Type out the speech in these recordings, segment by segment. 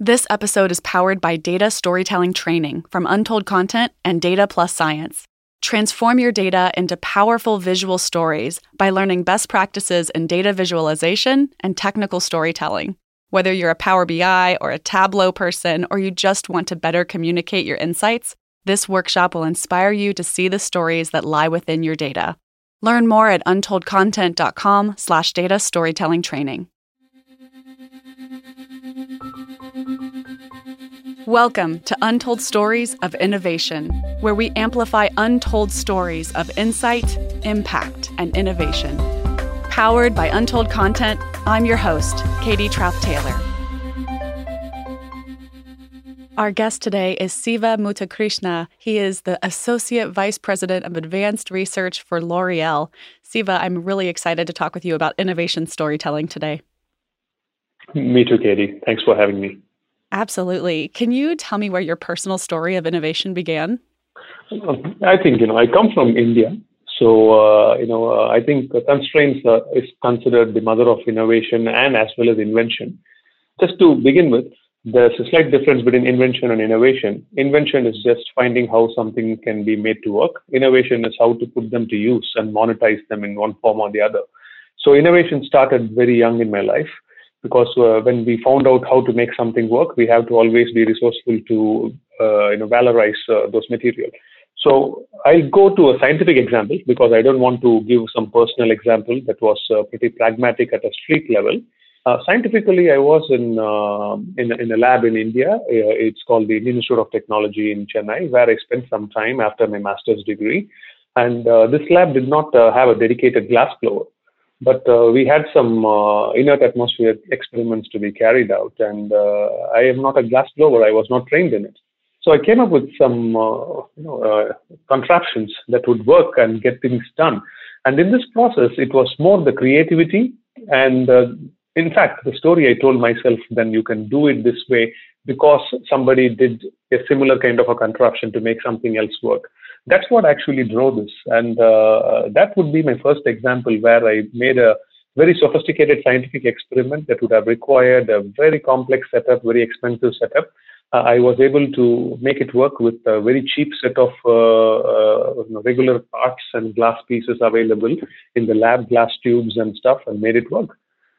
This episode is powered by data storytelling training from Untold Content and Data Plus Science. Transform your data into powerful visual stories by learning best practices in data visualization and technical storytelling. Whether you're a Power BI or a Tableau person, or you just want to better communicate your insights, this workshop will inspire you to see the stories that lie within your data. Learn more at untoldcontent.com slash data storytelling training. Welcome to Untold Stories of Innovation, where we amplify untold stories of insight, impact, and innovation. Powered by Untold Content, I'm your host, Katie Trauth Taylor. Our guest today is Siva Muthukrishna. He is the Associate Vice President of Advanced Research for L'Oreal. Siva, I'm really excited to talk with you about innovation storytelling today. Me too, Katie. Thanks for having me. Absolutely. Can you tell me where your personal story of innovation began? I think, you know, I come from India. So, uh, you know, uh, I think constraints uh, is considered the mother of innovation and as well as invention. Just to begin with, there's a slight difference between invention and innovation. Invention is just finding how something can be made to work. Innovation is how to put them to use and monetize them in one form or the other. So, innovation started very young in my life because uh, when we found out how to make something work, we have to always be resourceful to uh, you know valorize uh, those materials. So I'll go to a scientific example because I don't want to give some personal example that was uh, pretty pragmatic at a street level. Uh, scientifically, I was in, uh, in, in a lab in India. it's called the Indian Institute of Technology in Chennai, where I spent some time after my master's degree. And this lab did not have a dedicated glass blower. But uh, we had some uh, inert atmosphere experiments to be carried out, and uh, I am not a glass blower. I was not trained in it. So I came up with some you know, contraptions that would work and get things done. And in this process, it was more the creativity and in fact, the story I told myself, then you can do it this way because somebody did a similar kind of a contraption to make something else work that's what actually drove this. And uh, that would be my first example where I made a very sophisticated scientific experiment that would have required a very complex setup, very expensive setup. Uh, I was able to make it work with a very cheap set of uh, uh regular parts and glass pieces available in the lab, glass tubes and stuff, and made it work.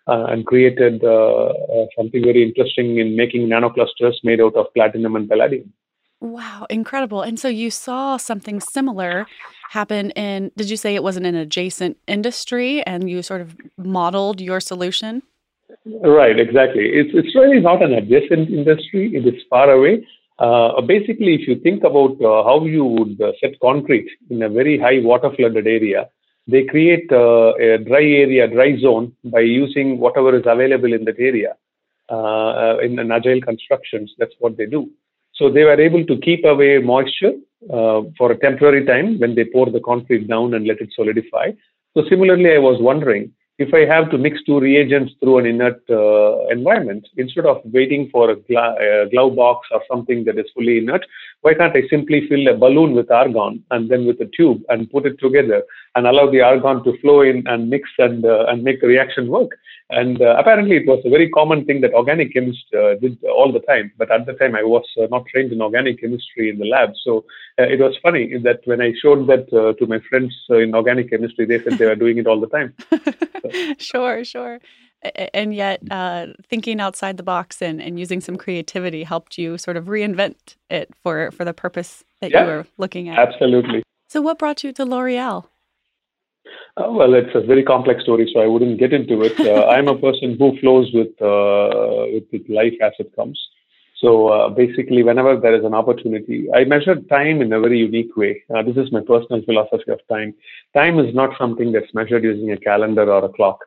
Uh, and created uh, something very interesting in making nanoclusters made out of platinum and palladium. Wow, incredible. And so you saw something similar happen in, did you say it was in an adjacent industry and you sort of modeled your solution? Right, exactly. It's, it's really not an adjacent industry, it is far away. Uh, basically, if you think about uh, how you would uh, set concrete in a very high water flooded area, they create uh, a dry area, dry zone by using whatever is available in that area. Uh, in an agile constructions, that's what they do. So they were able to keep away moisture uh, for a temporary time when they pour the concrete down and let it solidify. So similarly, I was wondering if I have to mix two reagents through an inert uh, environment, instead of waiting for a, gla- a, glove box or something that is fully inert, why can't I simply fill a balloon with argon and then with a tube and put it together and allow the argon to flow in and mix and uh, and make the reaction work? And uh, apparently, it was a very common thing that organic chemists uh, did all the time. But at the time, I was uh, not trained in organic chemistry in the lab, so uh, it was funny that when I showed that to my friends in organic chemistry, they said they were doing it all the time. sure, sure. And yet, uh, thinking outside the box and, and using some creativity helped you sort of reinvent it for, for the purpose that yeah, you were looking at. Absolutely. So, what brought you to L'Oreal? Uh, well, it's a very complex story, so I wouldn't get into it. Uh, I'm a person who flows with, uh, with, with life as it comes. So uh, basically, whenever there is an opportunity, I measure time in a very unique way. Uh, this is my personal philosophy of time. Time is not something that's measured using a calendar or a clock.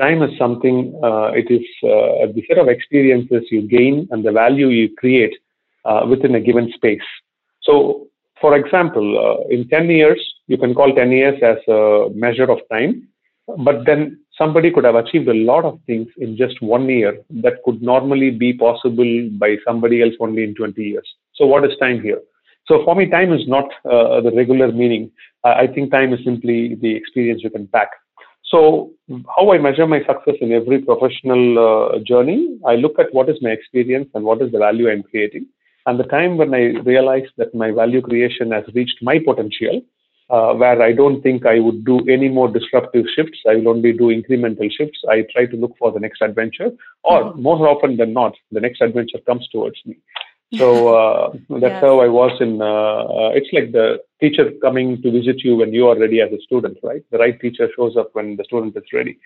Time is something, uh, it is uh, the set of experiences you gain and the value you create uh, within a given space. So, for example, in 10 years, you can call 10 years as a measure of time, but then somebody could have achieved a lot of things in just one year that could normally be possible by somebody else only in 20 years. So, what is time here? So, for me, time is not uh, the regular meaning. I think time is simply the experience you can pack. So, how I measure my success in every professional uh, journey, I look at what is my experience and what is the value I'm creating. And the time when I realized that my value creation has reached my potential, uh, where I don't think I would do any more disruptive shifts. I will only do incremental shifts. I try to look for the next adventure, or mm-hmm. more often than not, the next adventure comes towards me. So uh, that's yes. how I was in. Uh, uh, it's like the teacher coming to visit you when you are ready as a student, right? The right teacher shows up when the student is ready.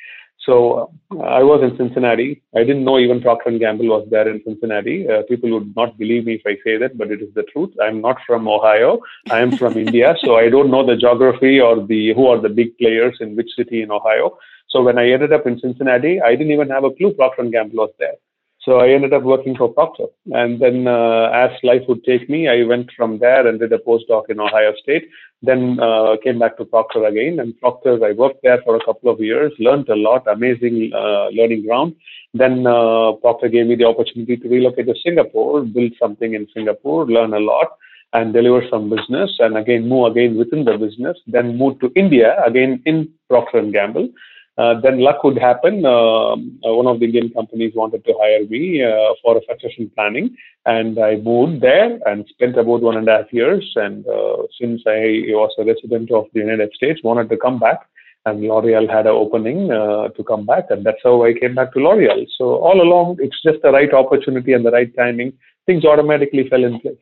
So uh, I was in Cincinnati. I didn't know even Procter and Gamble was there in Cincinnati. Uh, people would not believe me if I say that, but it is the truth. I'm not from Ohio. I am from India, so I don't know the geography or the who are the big players in which city in Ohio. So when I ended up in Cincinnati, I didn't even have a clue Procter and Gamble was there. So I ended up working for Procter. And then uh, as life would take me, I went from there and did a postdoc in Ohio State. Then uh, came back to Procter again. And Procter, I worked there for a couple of years, learned a lot, amazing uh, learning ground. Then uh, Procter gave me the opportunity to relocate to Singapore, build something in Singapore, learn a lot and deliver some business and again move again within the business then move to india again in procter and gamble uh, then luck would happen. Um, uh, one of the Indian companies wanted to hire me uh, for a succession planning, and I moved there and spent about one and a half years. And uh, since I was a resident of the United States, wanted to come back, and L'Oreal had an opening uh, to come back, and that's how I came back to L'Oreal. So all along, it's just the right opportunity and the right timing. Things automatically fell in place.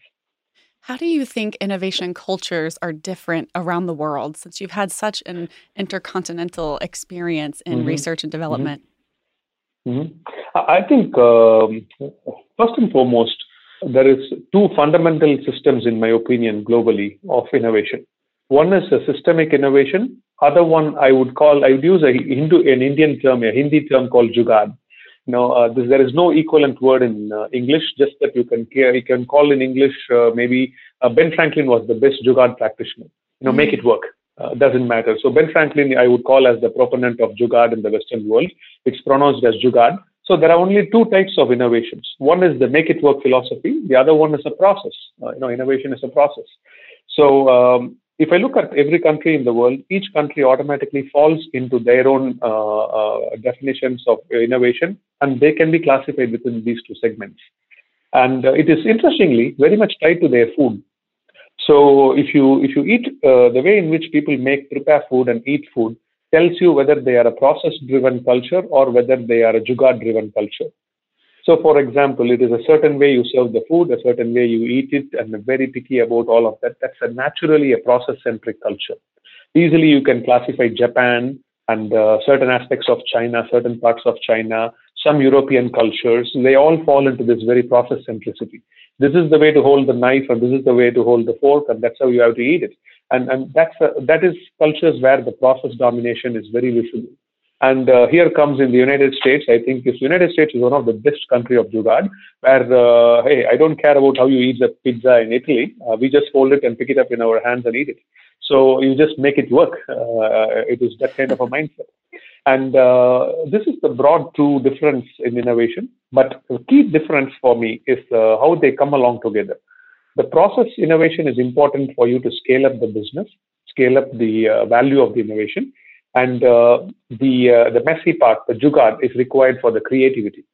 How do you think innovation cultures are different around the world since you've had such an intercontinental experience in mm-hmm. research and mm-hmm. development? Mm-hmm. I think, um, first and foremost, there is two fundamental systems, in my opinion, globally of innovation. One is a systemic innovation. Other one I would call, I would use a Hindu, an Indian term, a Hindi term called Jugaad. Know, uh, this, there is no equivalent word in uh, English. Just that you can you can call in English. Uh, maybe uh, Ben Franklin was the best Jugaad practitioner. You know, mm-hmm. make it work. Uh, doesn't matter. So Ben Franklin, I would call as the proponent of Jugaad in the Western world. It's pronounced as Jugaad. So there are only two types of innovations. One is the make it work philosophy. The other one is a process. Uh, you know, innovation is a process. So um, if I look at every country in the world, each country automatically falls into their own uh, uh, definitions of innovation, and they can be classified within these two segments. And uh, it is interestingly very much tied to their food. So if you if you eat uh, the way in which people make prepare food and eat food tells you whether they are a process driven culture or whether they are a jugaad driven culture. So, for example, it is a certain way you serve the food, a certain way you eat it, and very picky about all of that. That's a naturally a process-centric culture. Easily, you can classify Japan and uh, certain aspects of China, certain parts of China, some European cultures. They all fall into this very process centricity. This is the way to hold the knife, and this is the way to hold the fork, and that's how you have to eat it. And and that's a, that is cultures where the process domination is very visible. And uh, here comes in the United States. I think the United States is one of the best country of Jugaad, where uh, hey, I don't care about how you eat the pizza in Italy. Uh, we just fold it and pick it up in our hands and eat it. So you just make it work. Uh, it is that kind of a mindset. And uh, this is the broad true difference in innovation. But the key difference for me is uh, how they come along together. The process innovation is important for you to scale up the business, scale up the value of the innovation and uh, the uh, the messy part, the jugaad, is required for the creativity.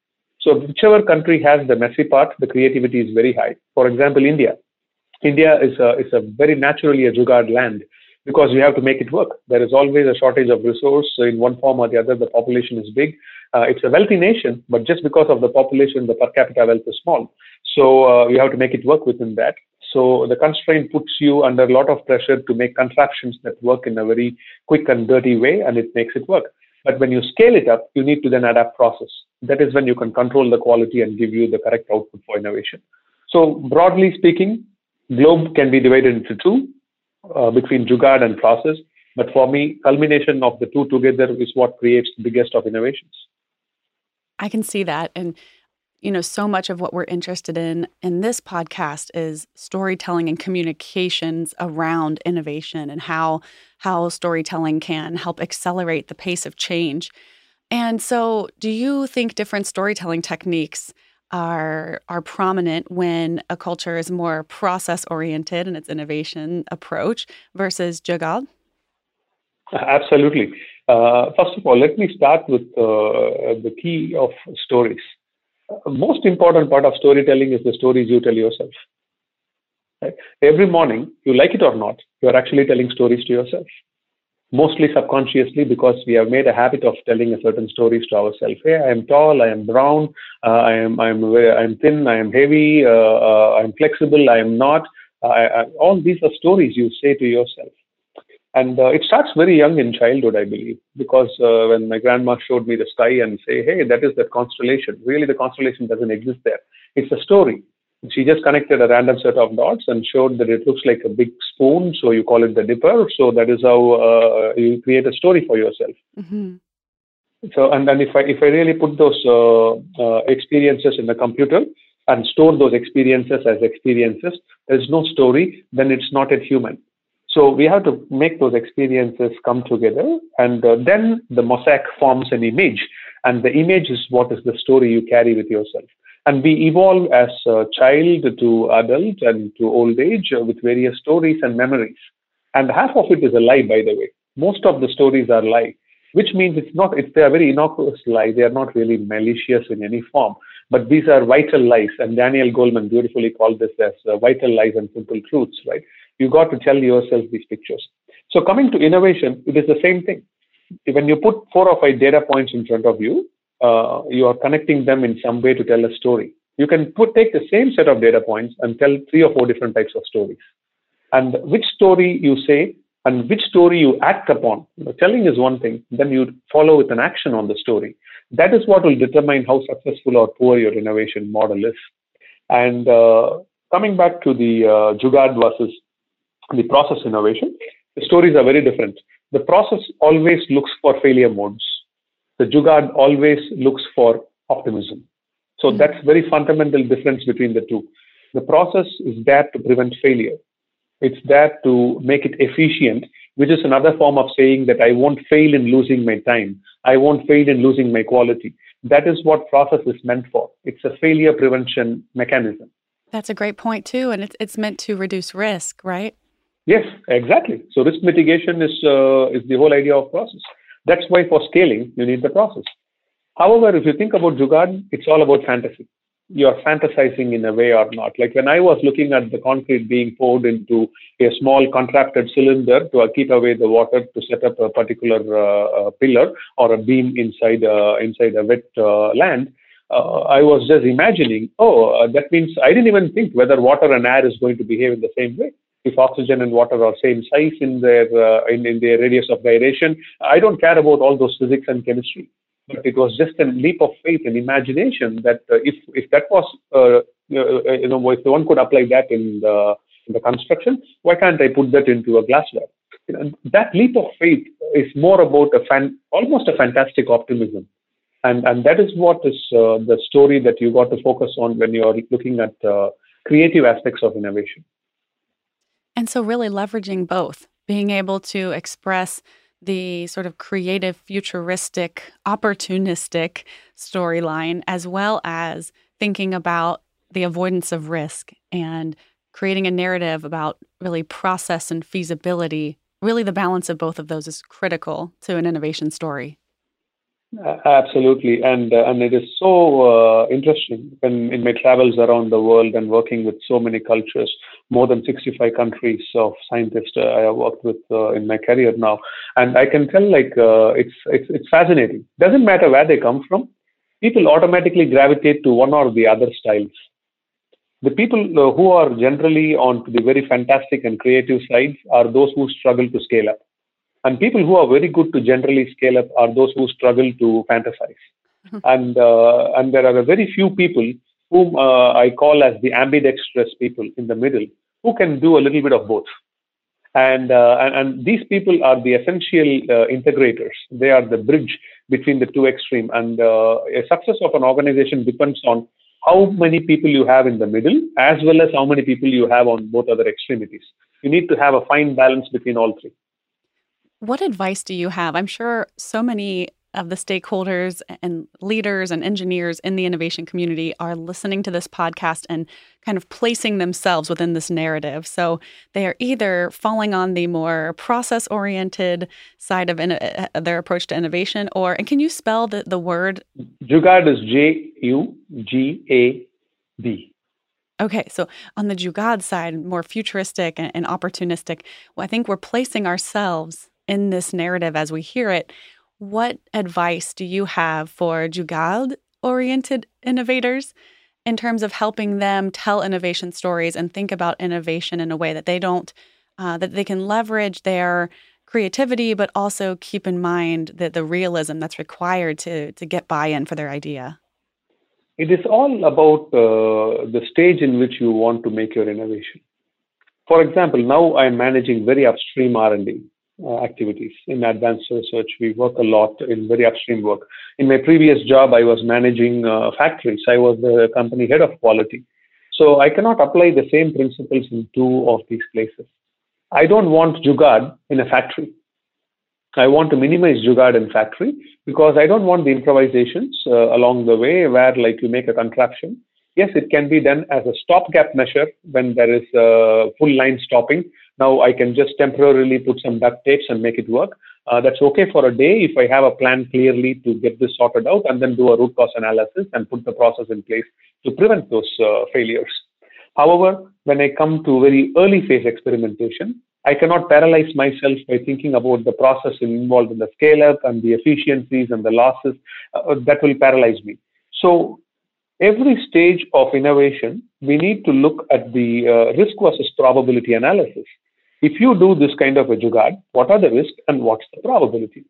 So whichever country has the messy part, the creativity is very high. For example, India. India is a, is a very naturally a jugaad land because we have to make it work. There is always a shortage of resource so in one form or the other. The population is big. Uh, it's a wealthy nation, but just because of the population, the per capita wealth is small. So uh, we have to make it work within that. So the constraint puts you under a lot of pressure to make contractions that work in a very quick and dirty way, and it makes it work. But when you scale it up, you need to then adapt process. That is when you can control the quality and give you the correct output for innovation. So broadly speaking, globe can be divided into two uh, between Jugad and process. But for me, culmination of the two together is what creates the biggest of innovations. I can see that. And you know, so much of what we're interested in in this podcast is storytelling and communications around innovation and how how storytelling can help accelerate the pace of change. And so, do you think different storytelling techniques are are prominent when a culture is more process oriented in its innovation approach versus jugaad? Absolutely. Uh, first of all, let me start with uh, the key of stories. Most important part of storytelling is the stories you tell yourself. Right? Every morning, you like it or not, you are actually telling stories to yourself. Mostly subconsciously, because we have made a habit of telling a certain stories to ourselves. Hey, I am tall, I am brown, uh, I am I am I am thin, I am heavy, uh, uh, I am flexible, I am not. I, I, all these are stories you say to yourself. And uh, it starts very young in childhood, I believe, because uh, when my grandma showed me the sky and say, "Hey, that is that constellation." Really, the constellation doesn't exist there. It's a story. She just connected a random set of dots and showed that it looks like a big spoon, so you call it the dipper. So that is how uh, you create a story for yourself. Mm-hmm. So, and then if I if I really put those uh, uh, experiences in the computer and store those experiences as experiences, there is no story. Then it's not a human so we have to make those experiences come together, and uh, then the mosaic forms an image, and the image is what is the story you carry with yourself. And we evolve as a child to adult and to old age with various stories and memories. And half of it is a lie, by the way. Most of the stories are lie, which means it's not. It's they are very innocuous lie. They are not really malicious in any form. But these are vital lies, and Daniel Goleman beautifully called this as uh, vital lies and simple truths, right? You got to tell yourself these pictures. So coming to innovation, it is the same thing. When you put four or five data points in front of you, uh, you are connecting them in some way to tell a story. You can put take the same set of data points and tell three or four different types of stories. And which story you say and which story you act upon. You know, telling is one thing, then you follow with an action on the story. That is what will determine how successful or poor your innovation model is. And uh, coming back to the uh, Jugaad versus the process innovation, the stories are very different. The process always looks for failure modes. The Jugaad always looks for optimism. So mm-hmm. that's very fundamental difference between the two. The process is there to prevent failure. It's there to make it efficient, which is another form of saying that I won't fail in losing my time. I won't fail in losing my quality. That is what process is meant for. It's a failure prevention mechanism. That's a great point too, and it's it's meant to reduce risk, right? Yes, exactly. So risk mitigation is uh, is the whole idea of process. That's why for scaling you need the process. However, if you think about Jugaad, it's all about fantasy you're fantasizing in a way or not. Like when I was looking at the concrete being poured into a small contracted cylinder to keep away the water to set up a particular uh, uh, pillar or a beam inside uh, inside a wet uh, land, uh, I was just imagining, oh, uh, that means I didn't even think whether water and air is going to behave in the same way. If oxygen and water are same size in their in, in their radius of gyration, I don't care about all those physics and chemistry but it was just a leap of faith and imagination that uh, if if that was uh, uh, you know if one could apply that in the in the construction, why can't I put that into a glassware? You know, that leap of faith is more about a fan, almost a fantastic optimism, and and that is what is uh, the story that you got to focus on when you are looking at uh, creative aspects of innovation. And so, really leveraging both, being able to express the sort of creative, futuristic, opportunistic storyline, as well as thinking about the avoidance of risk and creating a narrative about really process and feasibility. Really, the balance of both of those is critical to an innovation story. Absolutely, and uh, and it is so uh, interesting when in my travels around the world and working with so many cultures, more than 65 countries of scientists uh, I have worked with uh, in my career now, and I can tell like uh, it's it's it's fascinating. Doesn't matter where they come from, people automatically gravitate to one or the other styles. The people uh, who are generally on the very fantastic and creative sides are those who struggle to scale up and people who are very good to generally scale up are those who struggle to fantasize. And uh, and there are very few people whom uh, I call as the ambidextrous people in the middle who can do a little bit of both. And, uh, and, and these people are the essential uh, integrators. They are the bridge between the two extreme. And uh, a success of an organization depends on how many people you have in the middle, as well as how many people you have on both other extremities. You need to have a fine balance between all three. What advice do you have? I'm sure so many of the stakeholders and leaders and engineers in the innovation community are listening to this podcast and kind of placing themselves within this narrative. So they are either falling on the more process oriented side of in, uh, their approach to innovation, or, and can you spell the, the word? Jugad is J U G A D. Okay, so on the Jugad side, more futuristic and, and opportunistic, well, I think we're placing ourselves in this narrative as we hear it. What advice do you have for Jugaad oriented innovators in terms of helping them tell innovation stories and think about innovation in a way that they don't, uh, that they can leverage their creativity, but also keep in mind that the realism that's required to, to get buy in for their idea? It is all about uh, the stage in which you want to make your innovation. For example, now I'm managing very upstream R&D uh, activities in advanced research. We work a lot in very upstream work. In my previous job, I was managing uh, factories. I was the company head of quality. So I cannot apply the same principles in two of these places. I don't want Jugad in a factory. I want to minimize Jugad in factory because I don't want the improvisations uh, along the way where like you make a contraption. Yes, it can be done as a stopgap measure when there is a full line stopping now I can just temporarily put some duct tapes and make it work. Uh, that's okay for a day if I have a plan clearly to get this sorted out and then do a root cause analysis and put the process in place to prevent those uh, failures. However, when I come to very early phase experimentation, I cannot paralyze myself by thinking about the process involved in the scale up and the efficiencies and the losses. Uh, that will paralyze me. So every stage of innovation, we need to look at the uh, risk versus probability analysis. If you do this kind of a jugaad, what are the risks and what's the probability?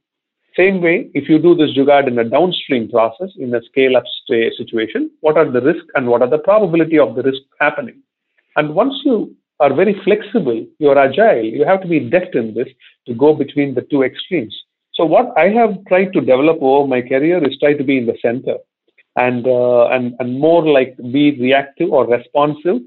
Same way, if you do this jugaad in a downstream process, in a scale-up situation, what are the risks and what are the probability of the risk happening? And once you are very flexible, you're agile, you have to be deft in this to go between the two extremes. So what I have tried to develop over my career is try to be in the center and, uh, and, and more like be reactive or responsive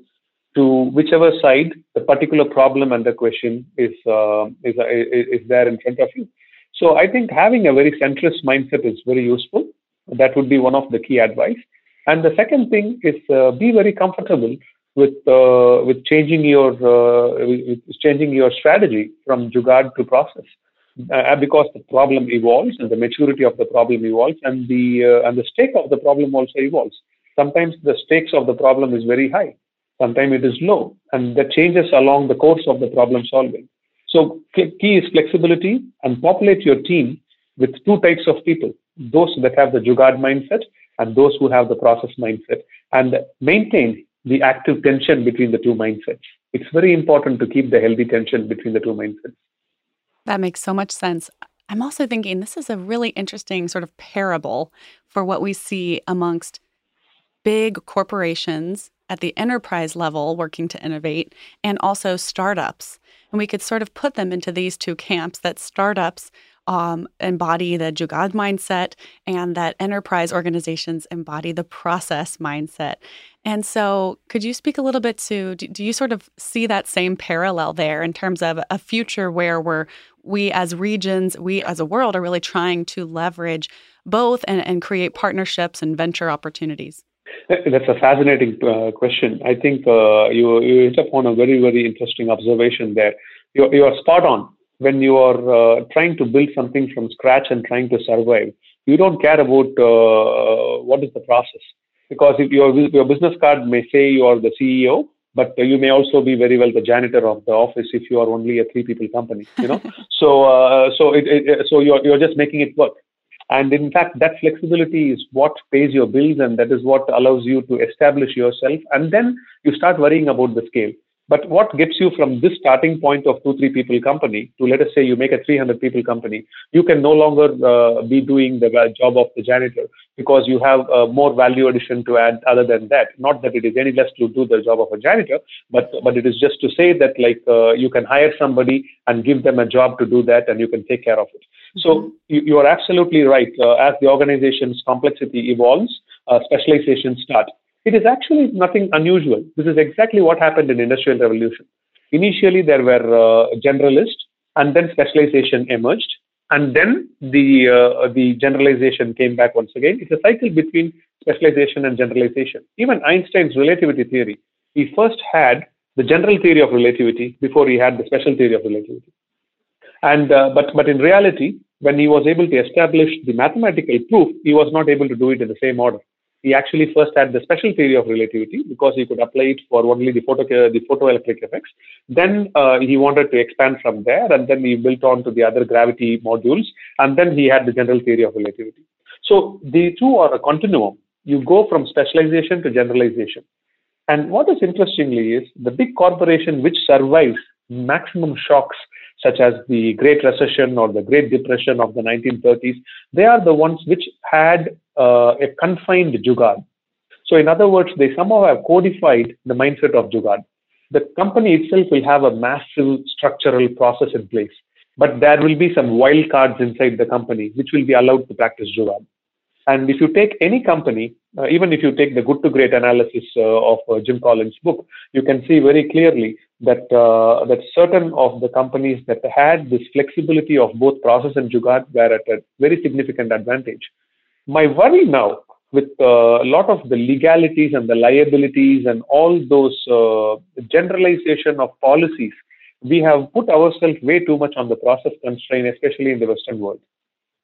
to whichever side the particular problem and the question is, uh, is, uh, is there in front of you. So I think having a very centrist mindset is very useful. That would be one of the key advice. And the second thing is uh, be very comfortable with uh, with changing your uh, with changing your strategy from jugad to process uh, because the problem evolves and the maturity of the problem evolves and the uh, and the stake of the problem also evolves sometimes the stakes of the problem is very high sometimes it is low and that changes along the course of the problem solving. So key is flexibility and populate your team with two types of people. Those that have the jugaad mindset and those who have the process mindset. And maintain the active tension between the two mindsets. It's very important to keep the healthy tension between the two mindsets. That makes so much sense. I'm also thinking this is a really interesting sort of parable for what we see amongst big corporations at the enterprise level working to innovate and also startups. And we could sort of put them into these two camps that startups um, embody the Jugad mindset and that enterprise organizations embody the process mindset. And so, could you speak a little bit to do, do you sort of see that same parallel there in terms of a future where we're we as regions, we as a world are really trying to leverage both and, and create partnerships and venture opportunities? That's a fascinating uh, question. I think uh, you, you hit upon a very, very interesting observation there. You're, you are spot on. When you are uh, trying to build something from scratch and trying to survive, you don't care about uh, what is the process. Because if your, your business card may say you are the CEO, but you may also be very well the janitor of the office if you are only a three people company you know so uh, so it, it, so you're you're just making it work and in fact that flexibility is what pays your bills and that is what allows you to establish yourself. And then you start worrying about the scale but what gets you from this starting point of two, three people company to let us say you make a 300 people company, you can no longer uh, be doing the job of the janitor because you have uh, more value addition to add other than that. Not that it is any less to do the job of a janitor, but but it is just to say that like uh, you can hire somebody and give them a job to do that and you can take care of it. Mm-hmm. So you, you, are absolutely right. Uh, as the organization's complexity evolves, uh, specialization starts. It is actually nothing unusual. This is exactly what happened in Industrial Revolution. Initially, there were uh, generalists, and then specialization emerged, and then the uh, the generalization came back once again. It's a cycle between specialization and generalization. Even Einstein's relativity theory, he first had the general theory of relativity before he had the special theory of relativity. And uh, but but in reality, when he was able to establish the mathematical proof, he was not able to do it in the same order. He actually first had the special theory of relativity because he could apply it for only the photo the photoelectric effects. Then uh, he wanted to expand from there, and then he built on to the other gravity modules, and then he had the general theory of relativity. So the two are a continuum. You go from specialization to generalization. And what is interestingly is the big corporation which survives maximum shocks such as the Great Recession or the Great Depression of the 1930s, they are the ones which had uh, a confined Jugaad. So, in other words, they somehow have codified the mindset of Jugaad. The company itself will have a massive structural process in place, but there will be some wild cards inside the company which will be allowed to practice Jugaad. And if you take any company, uh, even if you take the good to great analysis uh, of uh, Jim Collins' book, you can see very clearly that uh, that certain of the companies that had this flexibility of both process and jugaad were at a very significant advantage. My worry now with uh, a lot of the legalities and the liabilities and all those uh, generalization of policies, we have put ourselves way too much on the process constraint, especially in the Western world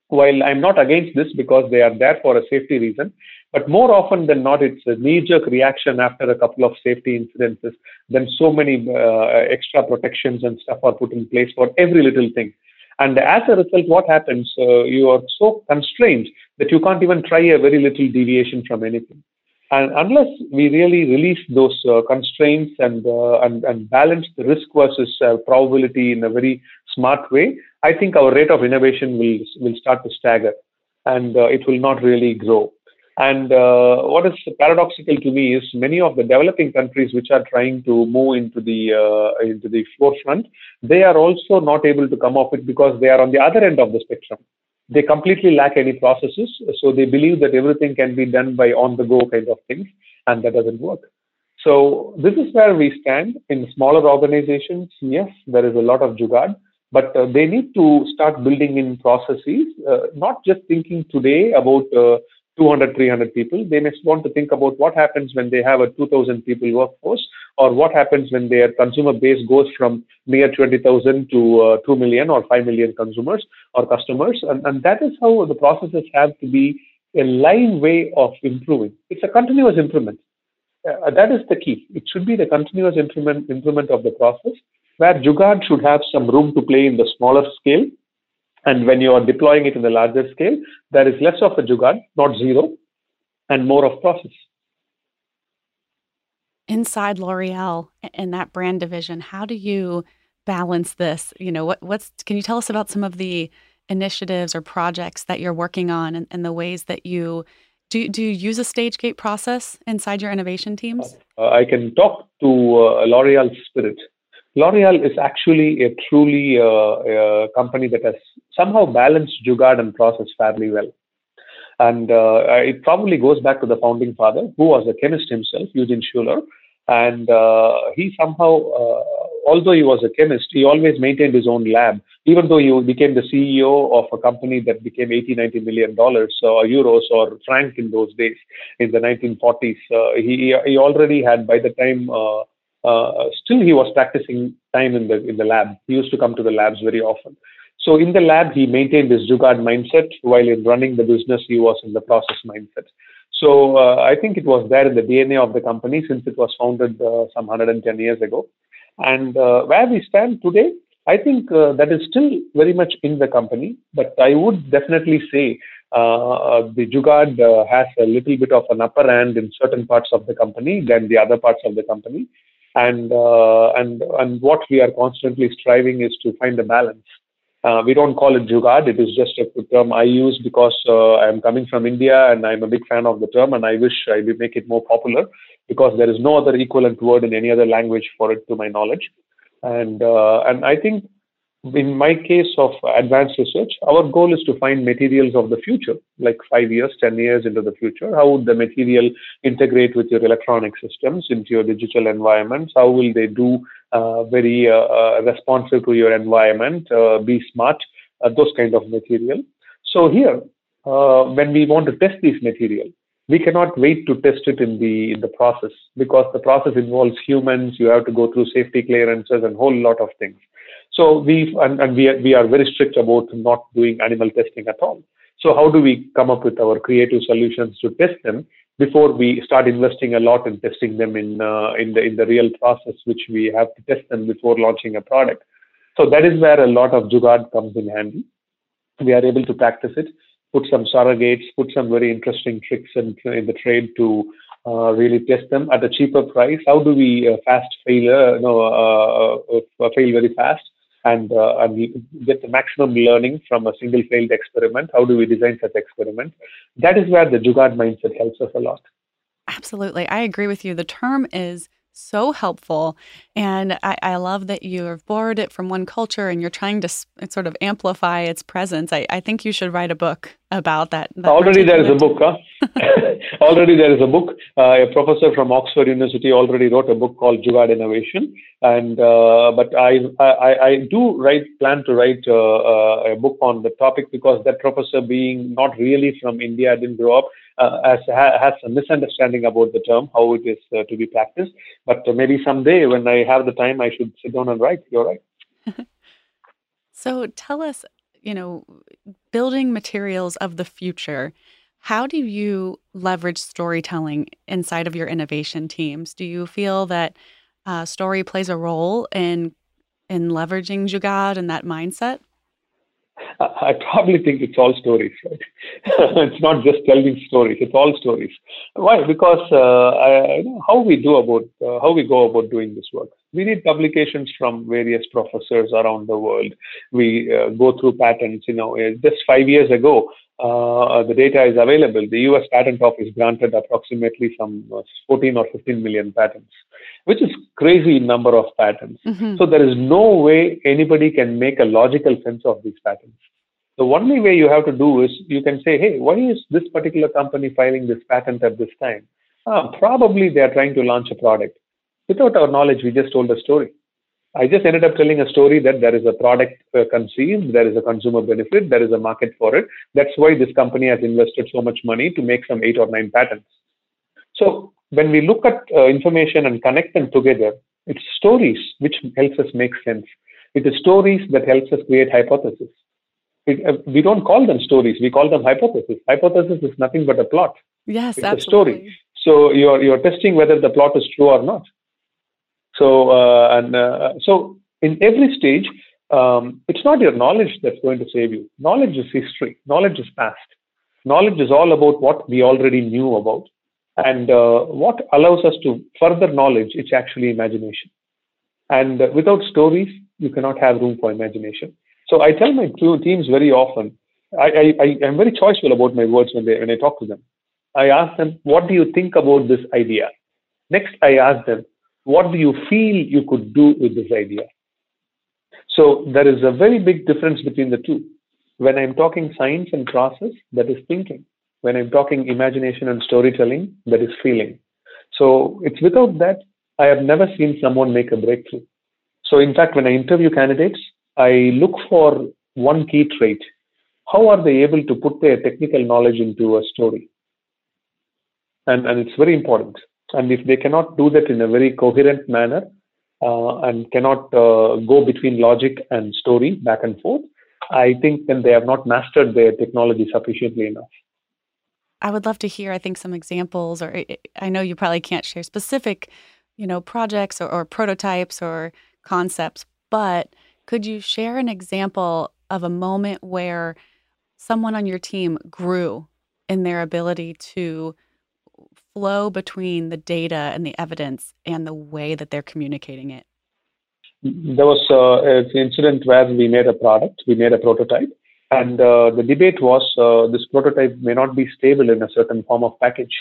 while I'm not against this because they are there for a safety reason, but more often than not, it's a knee-jerk reaction after a couple of safety incidences. Then so many uh, extra protections and stuff are put in place for every little thing. And as a result, what happens? Uh, you are so constrained that you can't even try a very little deviation from anything. And unless we really release those uh, constraints and, uh, and, and balance the risk versus uh, probability in a very smart way, I think our rate of innovation will will start to stagger, and uh, it will not really grow. And uh, what is paradoxical to me is many of the developing countries which are trying to move into the uh, into the forefront, they are also not able to come up with because they are on the other end of the spectrum they completely lack any processes. So they believe that everything can be done by on the go kind of things, and that doesn't work. So this is where we stand in smaller organizations. Yes, there is a lot of jugaad, but uh, they need to start building in processes, uh, not just thinking today about uh, 200, 300 people. They must want to think about what happens when they have a 2,000 people workforce, or what happens when their consumer base goes from near 20,000 to uh, 2 million or 5 million consumers or customers. And, and that is how the processes have to be a live way of improving. It's a continuous improvement. Uh, that is the key. It should be the continuous improvement, improvement of the process, where Jugaad should have some room to play in the smaller scale and when you are deploying it in the larger scale, there is less of a jugaad, not zero, and more of process. Inside L'Oreal and that brand division, how do you balance this? You know, what, what's can you tell us about some of the initiatives or projects that you're working on and, and the ways that you do, do you use a stage gate process inside your innovation teams? Uh, I can talk to uh, L'Oreal Spirit L'Oreal is actually a truly uh, company that has somehow balanced jugaad and process fairly well. And uh, it probably goes back to the founding father, who was a chemist himself, Eugène Schueller. And uh, he somehow, uh, although he was a chemist, he always maintained his own lab. Even though he became the CEO of a company that became 80, 90 million dollars or euros or franc in those days, in the 1940s, uh, he, he already had, by the time uh, still he was practicing time in the in the lab. He used to come to the labs very often. So in the lab, he maintained his Jugaad mindset, while in running the business, he was in the process mindset. So uh, I think it was there in the DNA of the company since it was founded uh, some 110 years ago. And uh, where we stand today, I think uh, that is still very much in the company. But I would definitely say uh, the Jugaad has a little bit of an upper hand in certain parts of the company than the other parts of the company and uh, and and what we are constantly striving is to find a balance. Uh, we don't call it jugaad; it is just a term I use because uh, I'm coming from India and I'm a big fan of the term, and I wish I would make it more popular because there is no other equivalent word in any other language for it, to my knowledge. And uh, and I think in my case of advanced research, our goal is to find materials of the future, like five years, 10 years into the future. How would the material integrate with your electronic systems into your digital environments? How will they do uh, very uh, uh, responsive to your environment, uh, be smart, uh, those kind of material. So here, uh, when we want to test these material, we cannot wait to test it in the in the process because the process involves humans. You have to go through safety clearances and whole lot of things. So we and, and we are, we are very strict about not doing animal testing at all. So how do we come up with our creative solutions to test them before we start investing a lot in testing them in uh, in the in the real process, which we have to test them before launching a product. So that is where a lot of Jugaad comes in handy. We are able to practice it, put some surrogates, put some very interesting tricks in, in the trade to uh, really test them at a cheaper price. How do we uh, fast fail, uh, no, uh, uh, fail very fast? And, uh, and get the maximum learning from a single failed experiment. How do we design such experiments? That is where the Jugaad mindset helps us a lot. Absolutely. I agree with you. The term is so helpful. And I, I, love that you have borrowed it from one culture and you're trying to sort of amplify its presence. I, I think you should write a book about that. that already there is a book, huh? already there is a book. Uh, a professor from Oxford University already wrote a book called Jugaad Innovation. And uh, but I, I, I do write plan to write uh, uh, a book on the topic because that professor being not really from India, didn't grow up has, has a misunderstanding about the term, how it is uh, to be practiced. But uh, maybe someday when I have the time, I should sit down and write. You're right. so tell us, you know, building materials of the future. How do you leverage storytelling inside of your innovation teams? Do you feel that uh, story plays a role in in leveraging Jugad and that mindset? I probably think it's all stories, right? it's not just telling stories; it's all stories. Why? Because uh, I, how we do about uh, how we go about doing this work. We need publications from various professors around the world. We uh, go through patents. You know, uh, just five years ago, uh, the data is available. The U.S. Patent Office granted approximately some uh, 14 or 15 million patents which is crazy number of patents. Mm-hmm. So there is no way anybody can make a logical sense of these patents. The only way you have to do is you can say, hey, why is this particular company filing this patent at this time? Ah, probably they are trying to launch a product. Without our knowledge, we just told a story. I just ended up telling a story that there is a product uh, conceived, there is a consumer benefit, there is a market for it. That's why this company has invested so much money to make some eight or nine patents. So when we look at uh, information and connect them together, it's stories which helps us make sense. It is stories that helps us create hypotheses. It, uh, we don't call them stories; we call them hypotheses. Hypothesis is nothing but a plot. Yes, it's absolutely. a story. So you're you're testing whether the plot is true or not. So uh, and uh, so in every stage, um, it's not your knowledge that's going to save you. Knowledge is history. Knowledge is past. Knowledge is all about what we already knew about and uh, what allows us to further knowledge is actually imagination. And without stories, you cannot have room for imagination. So I tell my teams very often, I, I, I am very choiceful about my words when, they, when I talk to them. I ask them, what do you think about this idea? Next, I ask them, what do you feel you could do with this idea? So there is a very big difference between the two. When I'm talking science and process, that is thinking when I'm talking imagination and storytelling, that is feeling. So it's without that, I have never seen someone make a breakthrough. So in fact, when I interview candidates, I look for one key trait. How are they able to put their technical knowledge into a story? And, and it's very important. And if they cannot do that in a very coherent manner uh, and cannot uh, go between logic and story back and forth, I think then they have not mastered their technology sufficiently enough. I would love to hear, I think, some examples, or I know you probably can't share specific, you know, projects or, or prototypes or concepts, but could you share an example of a moment where someone on your team grew in their ability to flow between the data and the evidence and the way that they're communicating it? There was uh, an incident where we made a product, we made a prototype, and uh, the debate was uh, this prototype may not be stable in a certain form of package.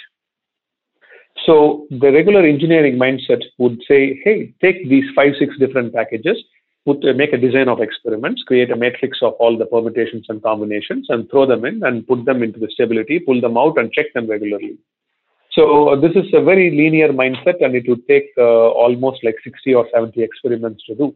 So the regular engineering mindset would say, hey, take these five, six different packages, put, uh, make a design of experiments, create a matrix of all the permutations and combinations, and throw them in and put them into the stability, pull them out, and check them regularly. So this is a very linear mindset, and it would take uh, almost like 60 or 70 experiments to do.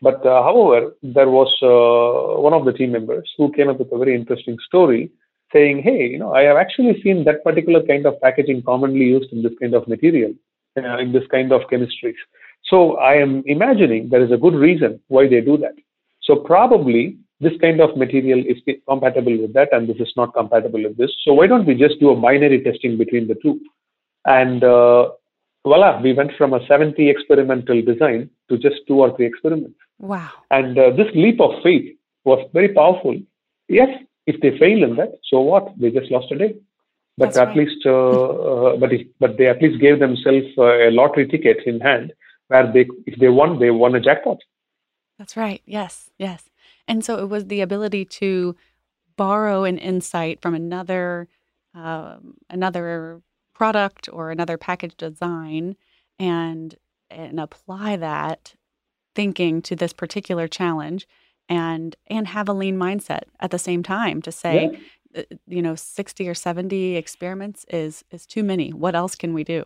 But uh, however, there was uh, one of the team members who came up with a very interesting story saying, hey, you know, I have actually seen that particular kind of packaging commonly used in this kind of material, uh, in this kind of chemistries. So I am imagining there is a good reason why they do that. So probably this kind of material is compatible with that and this is not compatible with this. So why don't we just do a binary testing between the two? And uh, voila, we went from a 70 experimental design to just two or three experiments. Wow. And uh, this leap of faith was very powerful. Yes, if they fail in that, so what? They just lost a day. But That's at right. least, uh, uh, but if, but they at least gave themselves uh, a lottery ticket in hand, where they, if they won, they won a jackpot. That's right. Yes, yes. And so it was the ability to borrow an insight from another, um, another product or another package design, and and apply that thinking to this particular challenge and and have a lean mindset at the same time to say yeah. Uh, you know 60 or 70 experiments is is too many. What else can we do?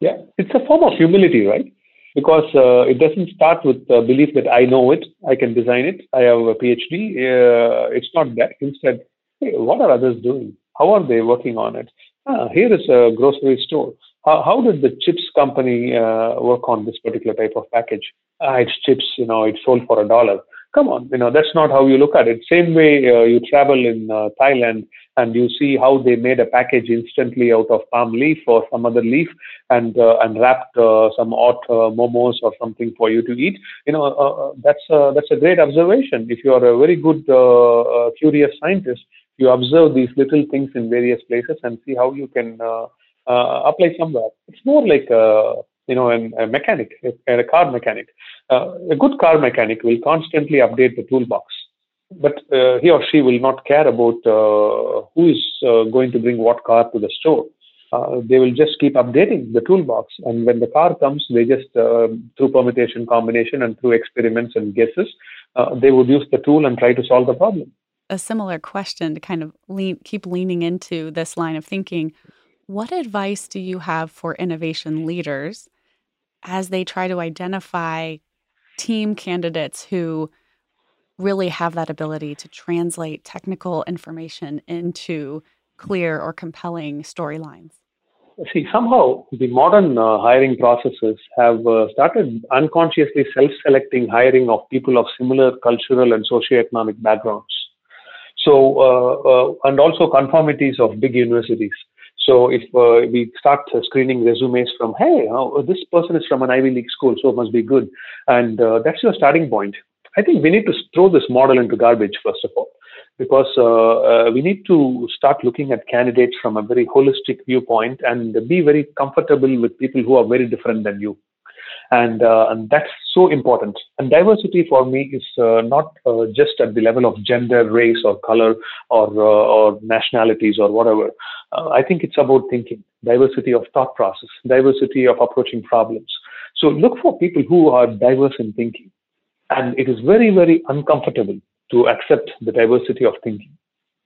Yeah. It's a form of humility right because uh, it doesn't start with the belief that i know it i can design it i have a phd uh, it's not that. Instead hey, what are others doing? How are they working on it? Ah, here is a grocery store. How, how did the chips company uh, work on this particular type of package? Ah, it's chips you know it's sold for a dollar come on, you know, that's not how you look at it. Same way uh, you travel in uh, Thailand and you see how they made a package instantly out of palm leaf or some other leaf and uh, and wrapped uh, some hot uh, momos or something for you to eat. You know, uh, that's that's a great observation. If you are a very good curious scientist, you observe these little things in various places and see how you can apply somewhere. It's more like you know, an, a mechanic, a, a car mechanic. Uh, a good car mechanic will constantly update the toolbox, but uh, he or she will not care about uh, who is uh, going to bring what car to the store. Uh, they will just keep updating the toolbox, and when the car comes, they just um, through permutation, combination, and through experiments and guesses, uh, they would use the tool and try to solve the problem. A similar question to kind of lean, keep leaning into this line of thinking. What advice do you have for innovation leaders as they try to identify team candidates who really have that ability to translate technical information into clear or compelling storylines? See, somehow the modern uh, hiring processes have uh, started unconsciously self selecting hiring of people of similar cultural and socioeconomic backgrounds. So, uh, uh and also conformities of big universities. So if uh, we start screening resumes from, hey, oh, this person is from an Ivy League school, so it must be good, and uh, that's your starting point. I think we need to throw this model into garbage first of all, because uh, uh, we need to start looking at candidates from a very holistic viewpoint and be very comfortable with people who are very different than you and uh, and that's so important. And diversity for me is uh, not uh, just at the level of gender, race, or color, or uh, or nationalities, or whatever. Uh, I think it's about thinking, diversity of thought process, diversity of approaching problems. So look for people who are diverse in thinking, and it is very very uncomfortable to accept the diversity of thinking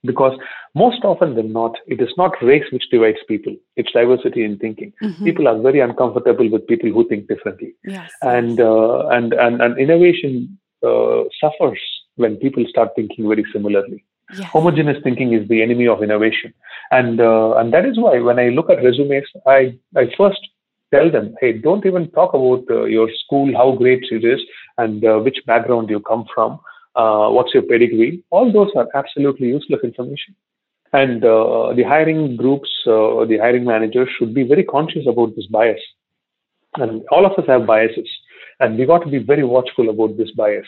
because most often than not, it is not race which divides people. It's diversity in thinking. Mm-hmm. People are very uncomfortable with people who think differently, yes, and, uh, and and and innovation uh, suffers when people start thinking very similarly. Yes. Homogeneous thinking is the enemy of innovation, and uh, and that is why when I look at resumes, I I first tell them, hey, don't even talk about uh, your school, how great it is, and uh, which background you come from uh, what's your pedigree, all those are absolutely useless information. And uh, the hiring groups, uh, the hiring managers should be very conscious about this bias. And all of us have biases, and we got to be very watchful about this bias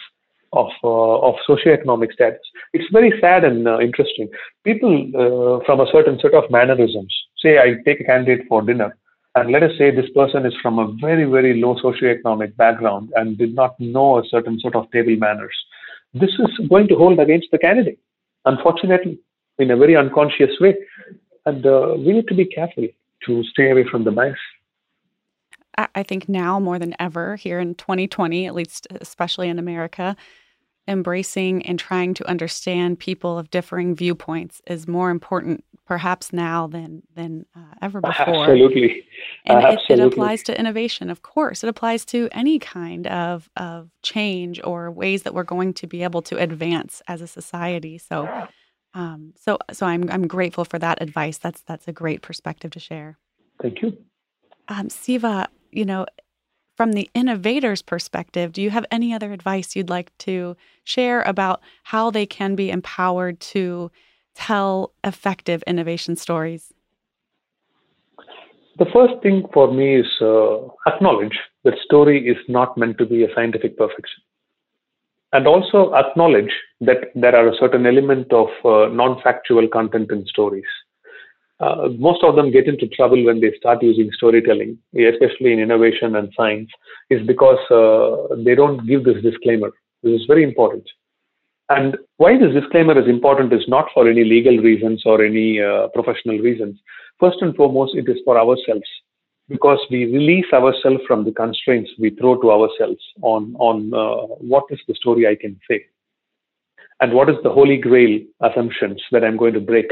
of uh, of socioeconomic status. It's very sad and uh, interesting. People uh, from a certain set of mannerisms. Say I take a candidate for dinner, and let us say this person is from a very very low socioeconomic background and did not know a certain sort of table manners this is going to hold against the candidate, unfortunately, in a very unconscious way. And uh, we need to be careful to stay away from the bias. I think now more than ever, here in 2020, at least especially in America, embracing and trying to understand people of differing viewpoints is more important perhaps now than than uh, ever before. Absolutely, and Absolutely. It, it, applies to innovation, of course. It applies to any kind of of change or ways that we're going to be able to advance as a society. So, um, so so I'm I'm grateful for that advice. That's that's a great perspective to share. Thank you, um, Siva. You know, from the innovator's perspective, do you have any other advice you'd like to share about how they can be empowered to tell effective innovation stories? The first thing for me is uh, acknowledge that story is not meant to be a scientific perfection. And also acknowledge that there are a certain element of uh, non factual content in stories. Uh, most of them get into trouble when they start using storytelling, especially in innovation and science, is because uh, they don't give this disclaimer. This is very important. And why this disclaimer is important is not for any legal reasons or any uh, professional reasons. First and foremost, it is for ourselves because we release ourselves from the constraints we throw to ourselves on, on uh, what is the story I can say and what is the holy grail assumptions that I'm going to break.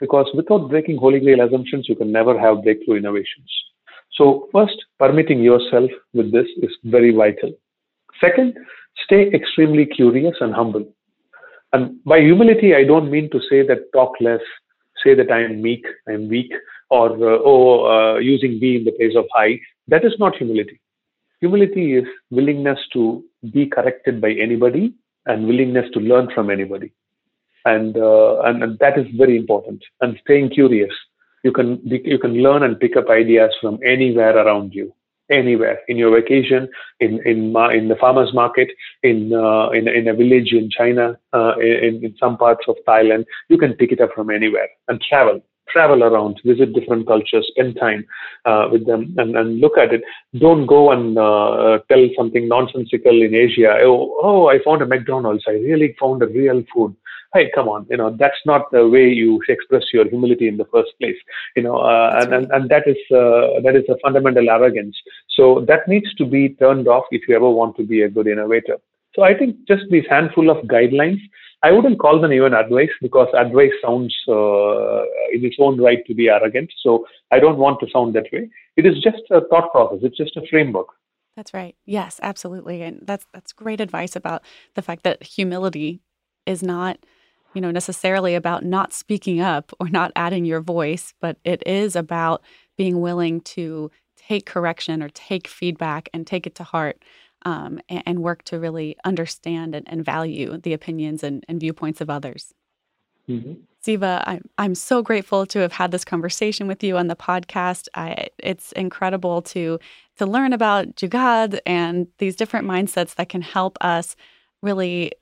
Because without breaking holy grail assumptions, you can never have breakthrough innovations. So, first, permitting yourself with this is very vital. Second, stay extremely curious and humble. And by humility, I don't mean to say that talk less, say that I am meek, I am weak, or uh, oh, uh, using be in the place of I. That is not humility. Humility is willingness to be corrected by anybody and willingness to learn from anybody, and uh, and, and that is very important. And staying curious, you can you can learn and pick up ideas from anywhere around you anywhere in your vacation, in in in the farmers market, in uh, in, in a village in China, uh, in in some parts of Thailand. You can pick it up from anywhere and travel. Travel around, visit different cultures, spend time uh, with them, and, and look at it. Don't go and uh, tell something nonsensical in Asia. Oh, oh, I found a McDonald's. I really found a real food hey, come on, you know, that's not the way you express your humility in the first place, you know, uh, and, and, and that is uh, that is a fundamental arrogance. So that needs to be turned off if you ever want to be a good innovator. So I think just these handful of guidelines. I wouldn't call them even advice because advice sounds uh, in its own right to be arrogant. So I don't want to sound that way. It is just a thought process. It's just a framework. That's right. Yes, absolutely. And that's that's great advice about the fact that humility is not you know, necessarily about not speaking up or not adding your voice, but it is about being willing to take correction or take feedback and take it to heart um, and, and, work to really understand and, and value the opinions and, and, viewpoints of others. Mm-hmm. Siva, I'm, I'm so grateful to have had this conversation with you on the podcast. I, it's incredible to to learn about Jugaad and these different mindsets that can help us really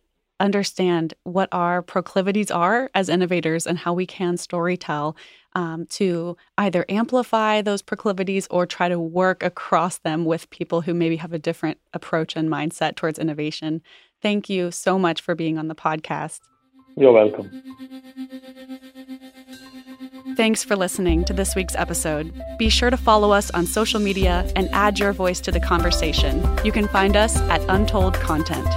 understand what our proclivities are as innovators and how we can storytell um, to either amplify those proclivities or try to work across them with people who maybe have a different approach and mindset towards innovation. Thank you so much for being on the podcast. You're welcome. Thanks for listening to this week's episode. Be sure to follow us on social media and add your voice to the conversation. You can find us at Untold Content.